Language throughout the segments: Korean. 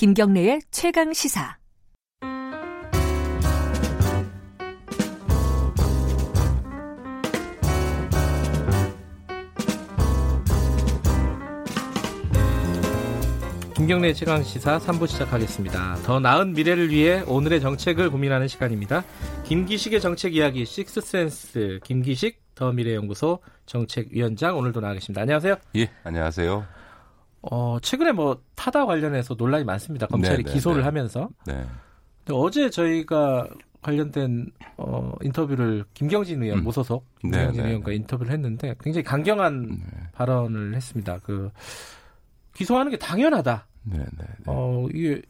김경래의 최강 시사. 김경래 최강 시사 3부 시작하겠습니다. 더 나은 미래를 위해 오늘의 정책을 고민하는 시간입니다. 김기식의 정책 이야기 식스센스 김기식 더 미래연구소 정책위원장 오늘도 나와 계십니다. 안녕하세요. 예, 안녕하세요. 어, 최근에 뭐 타다 관련해서 논란이 많습니다. 검찰이 네, 네, 기소를 네. 하면서. 네. 근데 어제 저희가 관련된 어, 인터뷰를 김경진 의원 음. 무소속 네, 김경진 네, 의원과 인터뷰를 했는데 굉장히 강경한 네. 발언을 했습니다. 그 기소하는 게 당연하다. 네, 네. 네. 어, 이게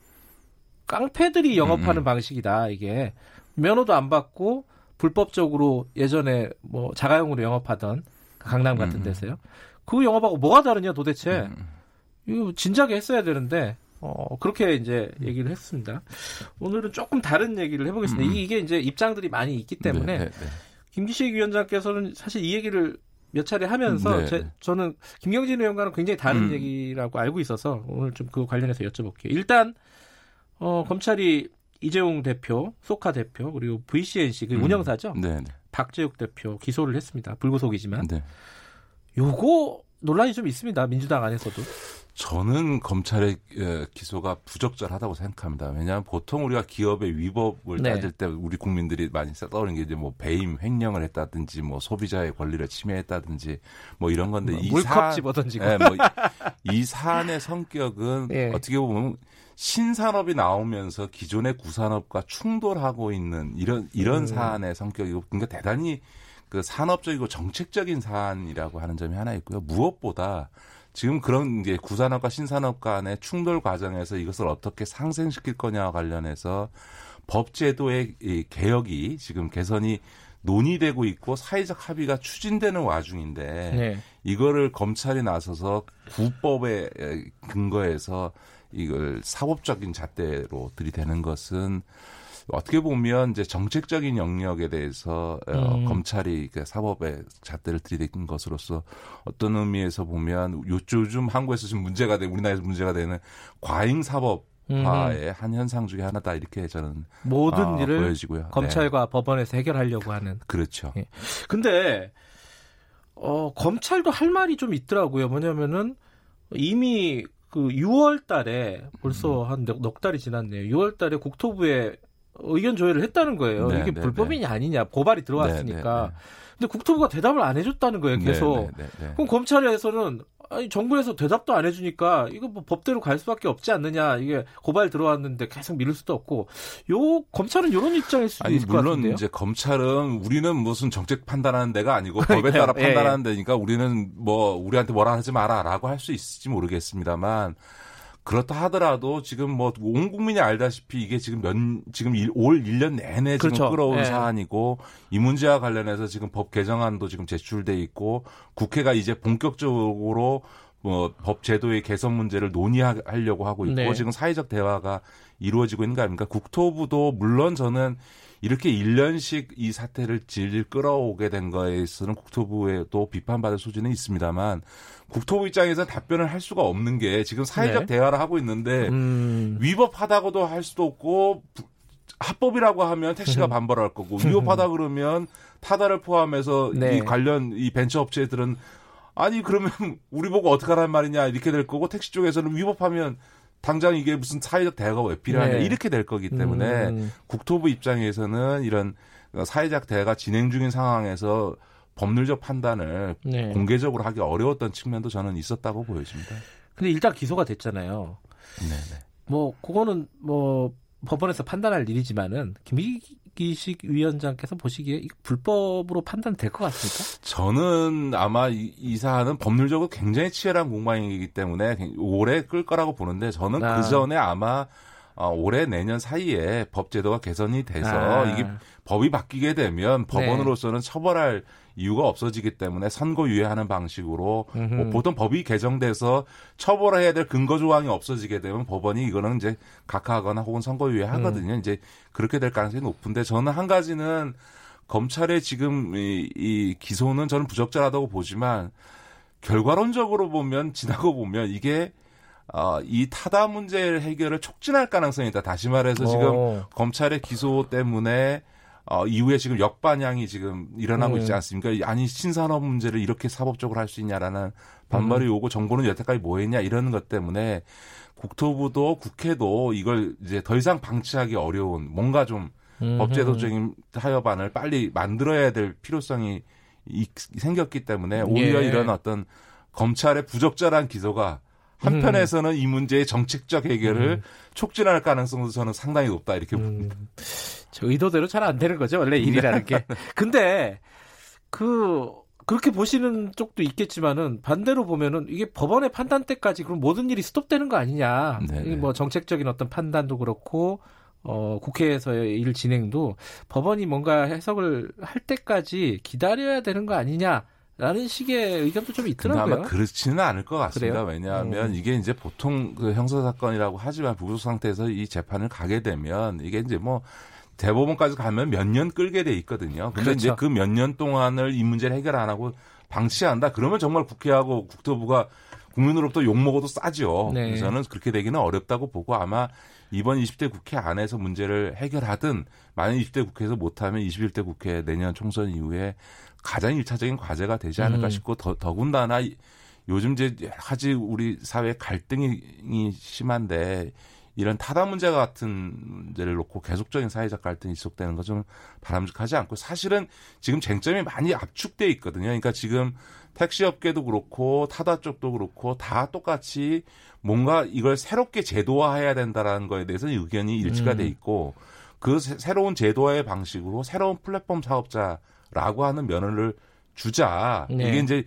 깡패들이 영업하는 음, 음. 방식이다. 이게 면허도 안 받고 불법적으로 예전에 뭐 자가용으로 영업하던 강남 같은 음, 음. 데서요. 그 영업하고 뭐가 다르냐 도대체. 음, 이거 진작에 했어야 되는데 어, 그렇게 이제 얘기를 했습니다. 오늘은 조금 다른 얘기를 해보겠습니다. 음. 이게 이제 입장들이 많이 있기 때문에 네, 네, 네. 김기식 위원장께서는 사실 이 얘기를 몇 차례 하면서 네. 제- 저는 김경진 의원과는 굉장히 다른 음. 얘기라고 알고 있어서 오늘 좀 그 관련해서 여쭤볼게요. 일단 어, 검찰이 이재용 대표, 소카 대표 그리고 VCNC 그 음. 운영사죠 네, 네. 박재욱 대표 기소를 했습니다. 불구속이지만 네. 요거 논란이 좀 있습니다. 민주당 안에서도. 저는 검찰의 에, 기소가 부적절하다고 생각합니다. 왜냐하면 보통 우리가 기업의 위법을 네. 따질 때 우리 국민들이 많이 떠오르는 게 이제 뭐 배임 횡령을 했다든지 뭐 소비자의 권리를 침해했다든지 뭐 이런 건데 이 물컵 사안- 집어던지고. 예, 뭐이 사안의 성격은 예. 어떻게 보면 신산업이 나오면서 기존의 구산업과 충돌하고 있는 이런 이런 음. 사안의 성격이고 그러니까 대단히 그 산업적이고 정책적인 사안이라고 하는 점이 하나 있고요. 무엇보다 지금 그런 이제 구산업과 신산업 간의 충돌 과정에서 이것을 어떻게 상생시킬 거냐와 관련해서 법제도의 이 개혁이 지금 개선이 논의되고 있고 사회적 합의가 추진되는 와중인데 네. 이거를 검찰이 나서서 구법에 근거해서 이걸 사법적인 잣대로 들이대는 것은 어떻게 보면 이제 정책적인 영역에 대해서 어, 음. 검찰이 그 사법의 잣대를 들이댄 것으로서 어떤 의미에서 보면 요- 요즘 한국에서 지금 문제가 되 우리나라에서 문제가 되는 과잉 사법 화의 한 현상 중에 하나다 이렇게 저는 모든 어, 일을 보여지고요. 네. 검찰과 법원에서 해결하려고 하는. 그렇죠. 예. 근데 어 검찰도 할 말이 좀 있더라고요. 뭐냐면은 이미 그 6월 달에 벌써 음. 한넉 달이 지났네요. 6월 달에 국토부에 의견 조회를 했다는 거예요. 네, 이게 네, 불법이냐 아니냐 고발이 들어왔으니까. 네, 네, 근데 국토부가 대답을 안 해줬다는 거예요. 네. 계속. 네, 네, 네, 네. 그럼 검찰에서는 아니 정부에서 대답도 안 해주니까 이거 뭐 법대로 갈 수밖에 없지 않느냐 이게 고발 들어왔는데 계속 미룰 수도 없고 요 검찰은 이런 입장일 수도 아니 있을 것 물론 같은데요. 이제 검찰은 우리는 무슨 정책 판단하는 데가 아니고 법에 따라 예, 예. 판단하는 데니까 우리는 뭐 우리한테 뭐라 하지 마라라고 할 수 있을지 모르겠습니다만 그렇다 하더라도 지금 뭐 온 국민이 알다시피 이게 지금 면 지금 일- 올 1년 내내 지금 그렇죠. 끌어온 예. 사안이고 이 문제와 관련해서 지금 법 개정안도 지금 제출돼 있고 국회가 이제 본격적으로 뭐법 제도의 개선 문제를 논의하려고 하고 있고 네. 지금 사회적 대화가 이루어지고 있는 거 아닙니까? 국토부도 물론 저는 이렇게 1년씩 이 사태를 질질 끌어오게 된 거에서는 국토부에도 비판받을 소지는 있습니다만 국토부 입장에서 답변을 할 수가 없는 게 지금 사회적 네. 대화를 하고 있는데 음. 위법하다고도 할 수도 없고 부- 합법이라고 하면 택시가 반발할 거고 위법하다 그러면 타다를 포함해서 네. 이 관련 이 벤처 업체들은 아니 그러면 우리 보고 어떻게 하란 말이냐 이렇게 될 거고 택시 쪽에서는 위법하면 당장 이게 무슨 사회적 대화가 왜 필요하냐 네. 이렇게 될 거기 때문에 음. 국토부 입장에서는 이런 사회적 대화가 진행 중인 상황에서 법률적 판단을 네. 공개적으로 하기 어려웠던 측면도 저는 있었다고 보여집니다. 근데 일단 기소가 됐잖아요. 네네. 뭐 그거는 뭐 법원에서 판단할 일이지만은 김기 식 위원장께서 보시기에 불법으로 판단될 것 같습니까? 저는 아마 이, 이 사안은 법률적으로 굉장히 치열한 공방이기 때문에 오래 끌 거라고 보는데 저는 아. 그 전에 아마 어, 올해 내년 사이에 법 제도가 개선이 돼서 아. 이게 법이 바뀌게 되면 법원으로서는 처벌할 이유가 없어지기 때문에 선고 유예하는 방식으로. 뭐 보통 법이 개정돼서 처벌해야 될 근거 조항이 없어지게 되면 법원이 이거는 이제 각하하거나 혹은 선고 유예하거든요. 이제 그렇게 될 가능성이 높은데 저는 한 가지는 검찰의 지금 이, 이 기소는 저는 부적절하다고 보지만 결과론적으로 보면 지나고 보면 이게 어, 이 타다 문제 해결을 촉진할 가능성이 있다. 다시 말해서 지금 어. 검찰의 기소 때문에 어, 이후에 지금 역반향이 지금 일어나고 음. 있지 않습니까? 아니 신산업 문제를 이렇게 사법적으로 할 수 있냐라는 반발이 음. 오고 정부는 여태까지 뭐 했냐 이러는 것 때문에 국토부도 국회도 이걸 이제 더 이상 방치하기 어려운 뭔가 좀 음흠. 법제도적인 타협안을 빨리 만들어야 될 필요성이 이- 생겼기 때문에 오히려 예. 이런 어떤 검찰의 부적절한 기소가 한편에서는 이 문제의 정책적 해결을 촉진할 가능성도 저는 상당히 높다 이렇게 봅니다. 음, 저 의도대로 잘 안 되는 거죠 원래 일이라는 게. 근데 그 그렇게 보시는 쪽도 있겠지만은 반대로 보면은 이게 법원의 판단 때까지 그럼 모든 일이 스톱되는 거 아니냐. 네네. 이게 뭐 정책적인 어떤 판단도 그렇고 어 국회에서의 일 진행도 법원이 뭔가 해석을 할 때까지 기다려야 되는 거 아니냐 라는 식의 의견도 좀 있더라고요. 아마 그렇지는 않을 것 같습니다. 그래요? 왜냐하면 음. 이게 이제 보통 그 형사 사건이라고 하지만 부구속 상태에서 이 재판을 가게 되면 이게 이제 뭐 대법원까지 가면 몇 년 끌게 돼 있거든요. 근데 그렇죠. 이제 그 몇 년 동안을 이 문제를 해결 안 하고 방치한다. 그러면 정말 국회하고 국토부가 국민으로부터 욕 먹어도 싸죠. 네. 그래서 저는 그렇게 되기는 어렵다고 보고 아마 이번 20대 국회 안에서 문제를 해결하든 만약 20대 국회에서 못하면 21대 국회 내년 총선 이후에 가장 일차적인 과제가 되지 않을까 음. 싶고 더, 더군다나 이- 요즘 이제 여러 가지 우리 사회 갈등이 심한데 이런 타다 문제 같은 문제를 놓고 계속적인 사회적 갈등이 지속되는 건좀 바람직하지 않고 사실은 지금 쟁점이 많이 압축돼 있거든요. 그러니까 지금 택시 업계도 그렇고 타다 쪽도 그렇고 다 똑같이 뭔가 이걸 새롭게 제도화해야 된다라는 거에 대해서는 의견이 일치가 음. 돼 있고 그 새- 새로운 제도화의 방식으로 새로운 플랫폼 사업자라고 하는 면허를 주자. 네. 이게 이제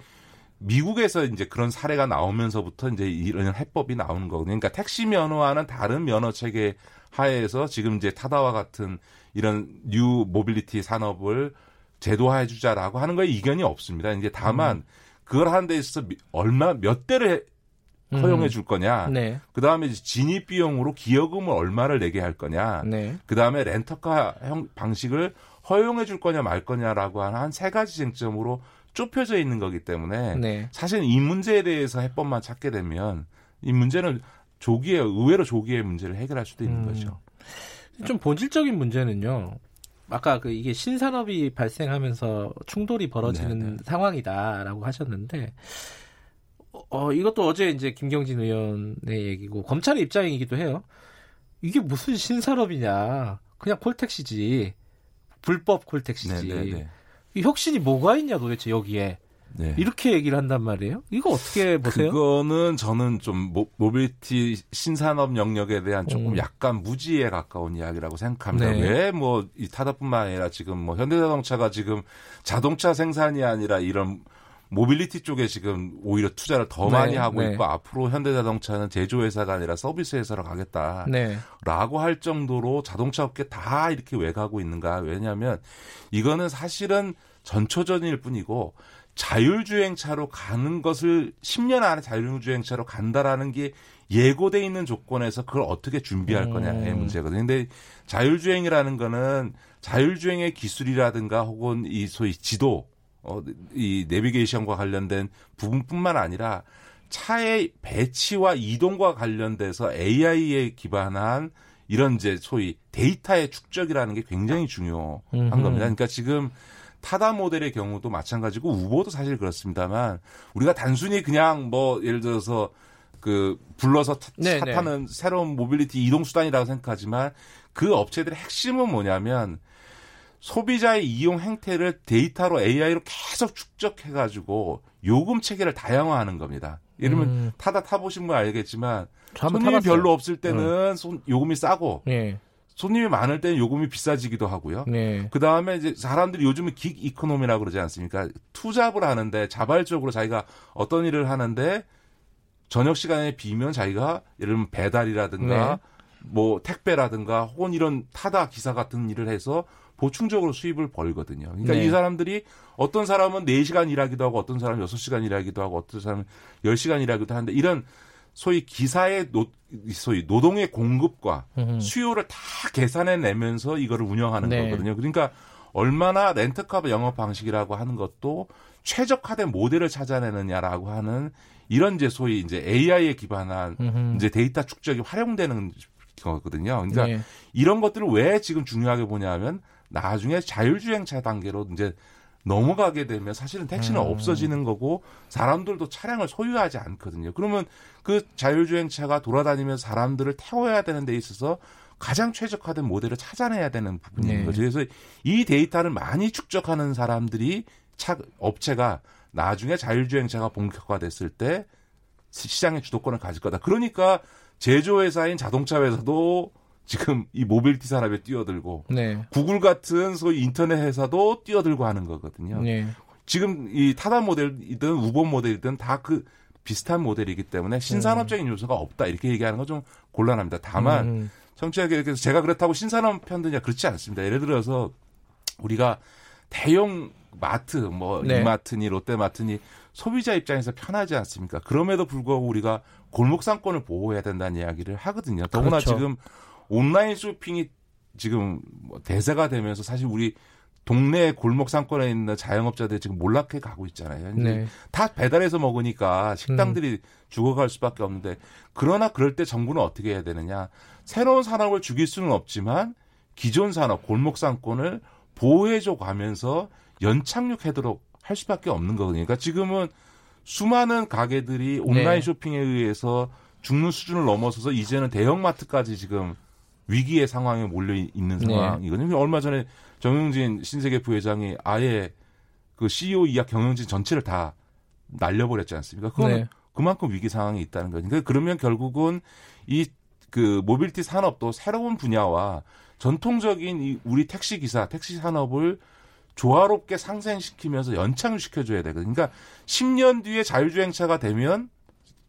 미국에서 이제 그런 사례가 나오면서부터 이제 이런 해법이 나오는 거거든요. 그러니까 택시 면허와는 다른 면허 체계 하에서 지금 이제 타다와 같은 이런 new mobility 산업을 제도화해 주자라고 하는 거에 이견이 없습니다. 이제 다만 음. 그걸 하는 데 있어서 미- 얼마 몇 대를 해- 허용해 줄 거냐. 네, 그 다음에 이제 진입 비용으로 기여금을 얼마를 내게 할 거냐. 네. 그 다음에 렌터카 형 방식을 허용해 줄 거냐 말 거냐라고 하는 한 세 가지 쟁점으로 좁혀져 있는 거기 때문에 네. 사실 이 문제에 대해서 해법만 찾게 되면 이 문제는 조기에 의외로 조기에 문제를 해결할 수도 있는 음. 거죠. 좀 본질적인 문제는요. 아까 그 이게 신산업이 발생하면서 충돌이 벌어지는 네, 네. 상황이다라고 하셨는데 어 이것도 어제 이제 김경진 의원의 얘기고 검찰의 입장이기도 해요. 이게 무슨 신산업이냐? 그냥 콜택시지. 불법 콜택시지. 네, 네, 네. 이 혁신이 뭐가 있냐 도대체 여기에. 네. 이렇게 얘기를 한단 말이에요. 이거 어떻게 보세요? 그거는 저는 좀 모, 모빌리티 신산업 영역에 대한 조금 음. 약간 무지에 가까운 이야기라고 생각합니다. 네. 왜뭐 이 타다뿐만 아니라 지금 뭐 현대자동차가 지금 자동차 생산이 아니라 이런 모빌리티 쪽에 지금 오히려 투자를 더 네, 많이 하고 네. 있고 앞으로 현대자동차는 제조회사가 아니라 서비스 회사로 가겠다. 네. 라고 할 정도로 자동차 업계 다 이렇게 왜 가고 있는가? 왜냐하면 이거는 사실은 전초전일 뿐이고 자율주행차로 가는 것을 10년 안에 자율주행차로 간다라는 게 예고돼 있는 조건에서 그걸 어떻게 준비할 음. 거냐의 문제거든요. 근데 자율주행이라는 거는 자율주행의 기술이라든가 혹은 이 소위 지도, 어, 이 내비게이션과 관련된 부분뿐만 아니라 차의 배치와 이동과 관련돼서 AI에 기반한 이런 이제 소위 데이터의 축적이라는 게 굉장히 중요한 음흠. 겁니다. 그러니까 지금 타다 모델의 경우도 마찬가지고 우버도 사실 그렇습니다만 우리가 단순히 그냥 뭐 예를 들어서 그 불러서 타, 네, 차 네. 타는 새로운 모빌리티 이동 수단이라고 생각하지만 그 업체들의 핵심은 뭐냐면 소비자의 이용 행태를 데이터로 AI로 계속 축적해 가지고 요금 체계를 다양화하는 겁니다. 예를 들면 음. 타다 타보신 분 알겠지만 손님이 타봤어요. 별로 없을 때는 손- 요금이 싸고 네. 손님이 많을 때는 요금이 비싸지기도 하고요. 네. 그 다음에 이제 사람들이 요즘은 긱 이코노미라고 그러지 않습니까? 투잡을 하는데 자발적으로 자기가 어떤 일을 하는데 저녁 시간에 비면 자기가 예를 들면 배달이라든가 네. 뭐 택배라든가 혹은 이런 타다 기사 같은 일을 해서 보충적으로 수입을 벌거든요. 그러니까 네. 이 사람들이 어떤 사람은 4시간 일하기도 하고 어떤 사람은 6시간 일하기도 하고 어떤 사람은 10시간 일하기도 하는데 이런 소위 기사의 노, 소위 노동의 공급과 음. 수요를 다 계산해 내면서 이거를 운영하는 네. 거거든요. 그러니까 얼마나 렌터카 영업 방식이라고 하는 것도 최적화된 모델을 찾아내느냐라고 하는 이런 이제 소위 이제 AI에 기반한 음흠. 이제 데이터 축적이 활용되는 거거든요. 그러니까 네. 이런 것들을 왜 지금 중요하게 보냐면 나중에 자율주행차 단계로 이제 넘어가게 되면 사실은 택시는 음. 없어지는 거고 사람들도 차량을 소유하지 않거든요. 그러면 그 자율주행차가 돌아다니면서 사람들을 태워야 되는 데 있어서 가장 최적화된 모델을 찾아내야 되는 부분인 네. 거죠. 그래서 이 데이터를 많이 축적하는 사람들이 차 업체가 나중에 자율주행차가 본격화됐을 때 시장의 주도권을 가질 거다. 그러니까 제조회사인 자동차 회사도 지금 이 모빌티 산업에 뛰어들고 네. 구글 같은 소위 인터넷 회사도 뛰어들고 하는 거거든요. 네. 지금 이 타다 모델이든 우버 모델이든 다 그 비슷한 모델이기 때문에 신산업적인 요소가 없다 이렇게 얘기하는 건 좀 곤란합니다. 다만 음. 청취자께 그래서 제가 그렇다고 신산업 편드냐 그렇지 않습니다. 예를 들어서 우리가 대형 마트 뭐 네. 이마트니 롯데마트니 소비자 입장에서 편하지 않습니까? 그럼에도 불구하고 우리가 골목 상권을 보호해야 된다는 이야기를 하거든요. 더구나 그렇죠. 지금 온라인 쇼핑이 지금 뭐 대세가 되면서 사실 우리 동네 골목 상권에 있는 자영업자들이 지금 몰락해 가고 있잖아요. 네. 다 배달해서 먹으니까 식당들이 죽어갈 수밖에 없는데 그러나 그럴 때 정부는 어떻게 해야 되느냐? 새로운 산업을 죽일 수는 없지만 기존 산업 골목 상권을 보호해줘 가면서 연착륙하도록 할 수밖에 없는 거거든요. 그러니까 지금은 수많은 가게들이 온라인 네. 쇼핑에 의해서 죽는 수준을 넘어서서 이제는 대형마트까지 지금 위기의 상황에 몰려 있는 네. 상황이거든요. 얼마 전에 정영진 신세계 부회장이 아예 그 CEO 이하 경영진 전체를 다 날려버렸지 않습니까? 그건 네. 그만큼 위기 상황이 있다는 거니까 그러니까 그러면 결국은 이 그 모빌티 산업도 새로운 분야와 전통적인 이 우리 택시 기사, 택시 산업을 조화롭게 상생시키면서 연착시켜줘야 되거든요. 그러니까 10년 뒤에 자율주행차가 되면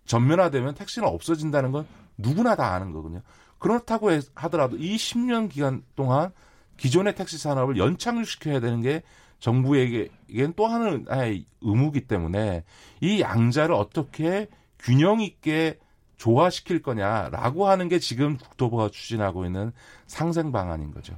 전면화되면 택시는 없어진다는 건 누구나 다 아는 거거든요. 그렇다고 해- 하더라도 이 10년 기간 동안 기존의 택시 산업을 연착시켜야 되는 게 정부에게는 또 하나의 의무기 때문에 이 양자를 어떻게 균형 있게 조화시킬 거냐라고 하는 게 지금 국토부가 추진하고 있는 상생 방안인 거죠.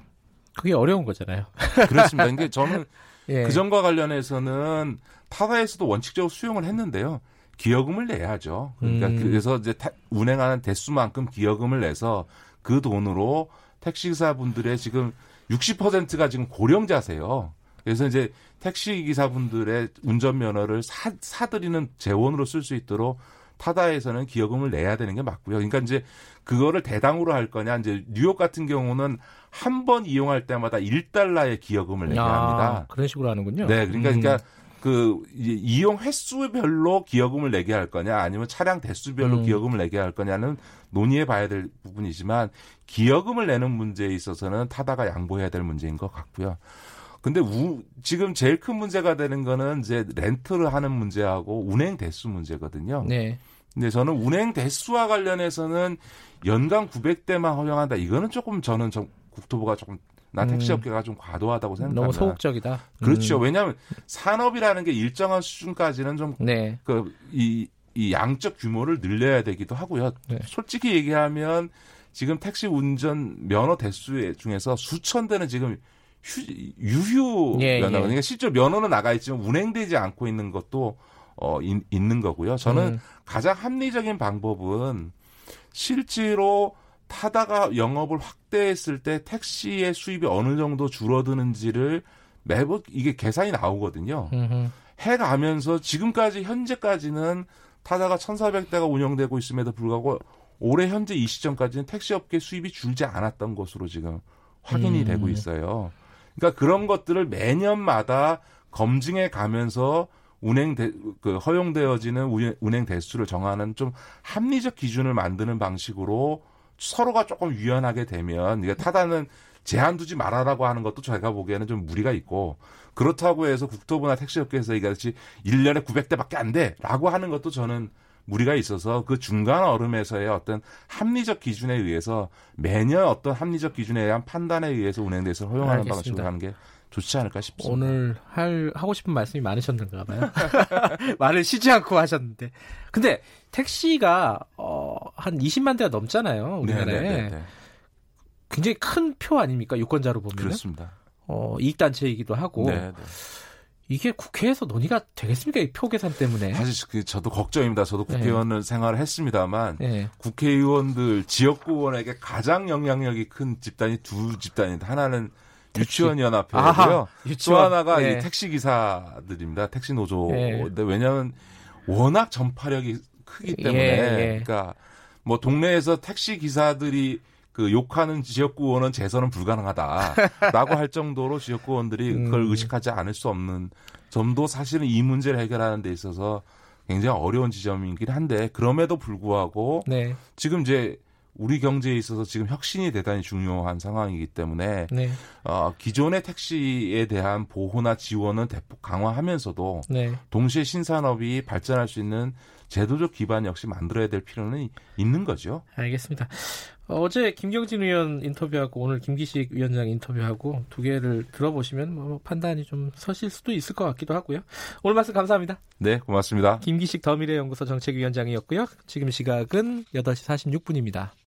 그게 어려운 거잖아요. 그렇습니다. 그러니까 저는 예. 그 점과 관련해서는 타다에서도 원칙적으로 수용을 했는데요. 기여금을 내야죠. 그러니까 음. 그래서 이제 타- 운행하는 대수만큼 기여금을 내서 그 돈으로 택시기사분들의 지금 60%가 지금 고령자세요. 그래서 이제 택시기사분들의 운전면허를 사, 사들이는 재원으로 쓸 수 있도록 타다에서는 기여금을 내야 되는 게 맞고요. 그러니까 이제 그거를 대당으로 할 거냐. 이제 뉴욕 같은 경우는 한 번 이용할 때마다 1달러의 기여금을 내게 합니다. 아, 그런 식으로 하는군요. 네, 그러니까 음. 그러니까 그 이용 횟수별로 기여금을 내게 할 거냐, 아니면 차량 대수별로 음. 기여금을 내게 할 거냐는 논의해 봐야 될 부분이지만 기여금을 내는 문제에 있어서는 타다가 양보해야 될 문제인 것 같고요. 근데 우, 지금 제일 큰 문제가 되는 거는 이제 렌트를 하는 문제하고 운행 대수 문제거든요. 네. 근데 저는 운행 대수와 관련해서는 연간 900대만 허용한다. 이거는 조금 저는 좀 국토부가 조금 나 택시 음. 업계가 좀 과도하다고 생각합니다. 너무 소극적이다. 그렇죠. 음. 왜냐하면 산업이라는 게 일정한 수준까지는 좀 네. 그이이 양적 규모를 늘려야 되기도 하고요. 네. 솔직히 얘기하면 지금 택시 운전 면허 대수 중에서 수천 대는 지금 휴, 유휴 예, 면허 예. 그러니까 실제 면허는 나가 있지만 운행되지 않고 있는 것도 어 인- 있는 거고요. 저는 음. 가장 합리적인 방법은 실제로 타다가 영업을 확대했을 때 택시의 수입이 어느 정도 줄어드는지를 매번 이게 계산이 나오거든요. 음흠. 해가면서 지금까지 현재까지는 타다가 1,400대가 운영되고 있음에도 불구하고 올해 현재 이 시점까지는 택시업계 수입이 줄지 않았던 것으로 지금 확인이 음. 되고 있어요. 그러니까 그런 것들을 매년마다 검증해 가면서 운행 대, 그 허용되어지는 운행, 운행 대수를 정하는 좀 합리적 기준을 만드는 방식으로 서로가 조금 유연하게 되면 이게 타다는 제한 두지 말아라고 하는 것도 제가 보기에는 좀 무리가 있고 그렇다고 해서 국토부나 택시업계에서 이같이 1년에 900대밖에 안 돼라고 하는 것도 저는 무리가 있어서 그 중간 얼음에서의 어떤 합리적 기준에 의해서 매년 어떤 합리적 기준에 의한 판단에 의해서 운행돼서 허용하는 알겠습니다. 방식으로 하는 게 좋지 않을까 싶습니다. 오늘 할 하고 싶은 말씀이 많으셨는가 봐요. 말을 쉬지 않고 하셨는데. 근데 택시가 어, 한 20만 대가 넘잖아요. 우리나라에. 네네네. 굉장히 큰 표 아닙니까? 유권자로 보면. 그렇습니다. 어, 이익 단체이기도 하고. 네, 네. 이게 국회에서 논의가 되겠습니까? 이 표 계산 때문에. 사실 그 저도 걱정입니다. 저도 국회의원을 생활을 했습니다만 네. 국회의원들 지역구 의원에게 가장 영향력이 큰 집단이 두 집단입니다. 하나는. 유치원 연합회고요. 또 유치원. 하나가 네. 이 택시 기사들입니다. 택시 노조. 네. 왜냐하면 워낙 전파력이 크기 때문에 예, 예. 그러니까 뭐 동네에서 택시 기사들이 그 욕하는 지역구 의원은 재선은 불가능하다라고 할 정도로 지역구 의원들이 그걸 음. 의식하지 않을 수 없는 점도 사실은 이 문제를 해결하는 데 있어서 굉장히 어려운 지점이긴 한데 그럼에도 불구하고 네. 지금 이제 우리 경제에 있어서 지금 혁신이 대단히 중요한 상황이기 때문에 네. 어, 기존의 택시에 대한 보호나 지원은 대폭 강화하면서도 네. 동시에 신산업이 발전할 수 있는 제도적 기반 역시 만들어야 될 필요는 이- 있는 거죠. 알겠습니다. 어제 김경진 의원 인터뷰하고 오늘 김기식 위원장 인터뷰하고 두 개를 들어보시면 뭐 판단이 좀 서실 수도 있을 것 같기도 하고요. 오늘 말씀 감사합니다. 네, 고맙습니다. 김기식 더미래연구소 정책위원장이었고요. 지금 시각은 8시 46분입니다.